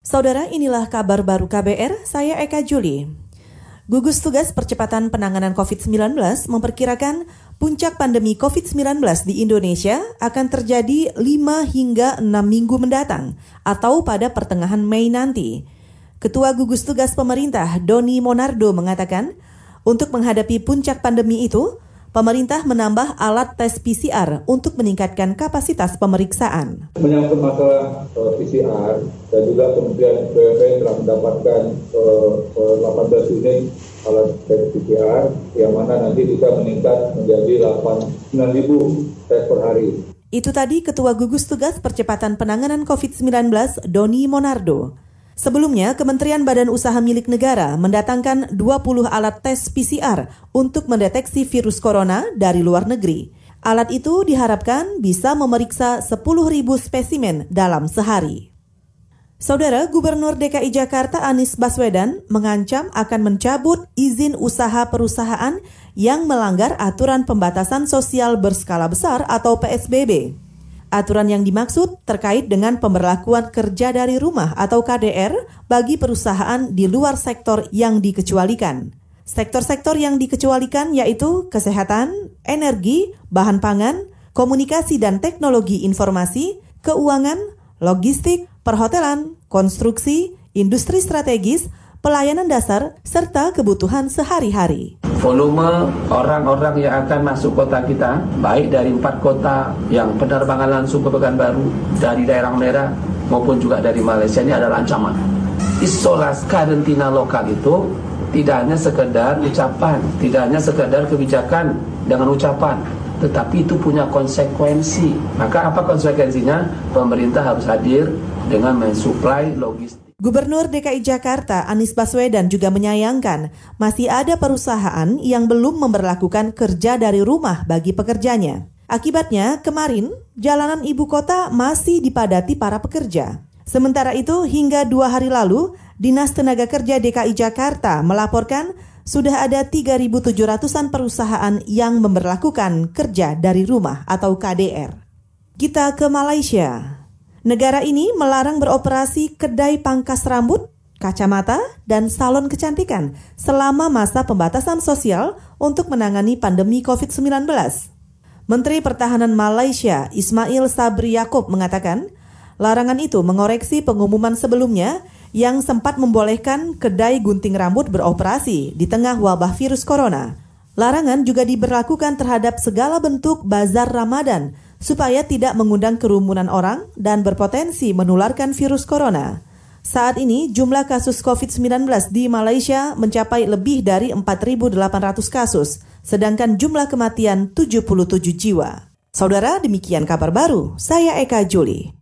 Saudara, inilah kabar baru KBR, saya Eka Juli. Gugus Tugas Percepatan Penanganan COVID-19 memperkirakan puncak pandemi COVID-19 di Indonesia akan terjadi 5 hingga 6 minggu mendatang atau pada pertengahan Mei nanti. Ketua Gugus Tugas Pemerintah Doni Monardo mengatakan, untuk menghadapi puncak pandemi itu, pemerintah menambah alat tes PCR untuk meningkatkan kapasitas pemeriksaan. Menyangkut masalah uh, eh, PCR dan juga Kementerian BUMN telah mendapatkan uh, uh, 18 unit alat tes PCR yang mana nanti bisa meningkat menjadi 8 ribu tes per hari. Itu tadi Ketua Gugus Tugas Percepatan Penanganan COVID-19 Doni Monardo. Sebelumnya, Kementerian Badan Usaha Milik Negara mendatangkan 20 alat tes PCR untuk mendeteksi virus corona dari luar negeri. Alat itu diharapkan bisa memeriksa 10.000 spesimen dalam sehari. Saudara Gubernur DKI Jakarta Anies Baswedan mengancam akan mencabut izin usaha perusahaan yang melanggar aturan pembatasan sosial berskala besar atau PSBB. Aturan yang dimaksud terkait dengan pemberlakuan kerja dari rumah atau KDR bagi perusahaan di luar sektor yang dikecualikan. Sektor-sektor yang dikecualikan yaitu kesehatan, energi, bahan pangan, komunikasi dan teknologi informasi, keuangan, logistik, perhotelan, konstruksi, industri strategis, pelayanan dasar, serta kebutuhan sehari-hari volume orang-orang yang akan masuk kota kita, baik dari empat kota yang penerbangan langsung ke Pekanbaru, dari daerah daerah maupun juga dari Malaysia ini adalah ancaman. Isolasi karantina lokal itu tidak hanya sekedar ucapan, tidak hanya sekedar kebijakan dengan ucapan, tetapi itu punya konsekuensi. Maka apa konsekuensinya? Pemerintah harus hadir dengan mensuplai logistik. Gubernur DKI Jakarta Anies Baswedan juga menyayangkan masih ada perusahaan yang belum memperlakukan kerja dari rumah bagi pekerjanya. Akibatnya, kemarin jalanan ibu kota masih dipadati para pekerja. Sementara itu, hingga dua hari lalu, Dinas Tenaga Kerja DKI Jakarta melaporkan sudah ada 3.700-an perusahaan yang memperlakukan kerja dari rumah atau KDR. Kita ke Malaysia. Negara ini melarang beroperasi kedai pangkas rambut, kacamata, dan salon kecantikan selama masa pembatasan sosial untuk menangani pandemi COVID-19. Menteri Pertahanan Malaysia Ismail Sabri Yaakob mengatakan, larangan itu mengoreksi pengumuman sebelumnya yang sempat membolehkan kedai gunting rambut beroperasi di tengah wabah virus corona. Larangan juga diberlakukan terhadap segala bentuk bazar Ramadan supaya tidak mengundang kerumunan orang dan berpotensi menularkan virus corona. Saat ini jumlah kasus COVID-19 di Malaysia mencapai lebih dari 4.800 kasus, sedangkan jumlah kematian 77 jiwa. Saudara, demikian kabar baru. Saya Eka Juli.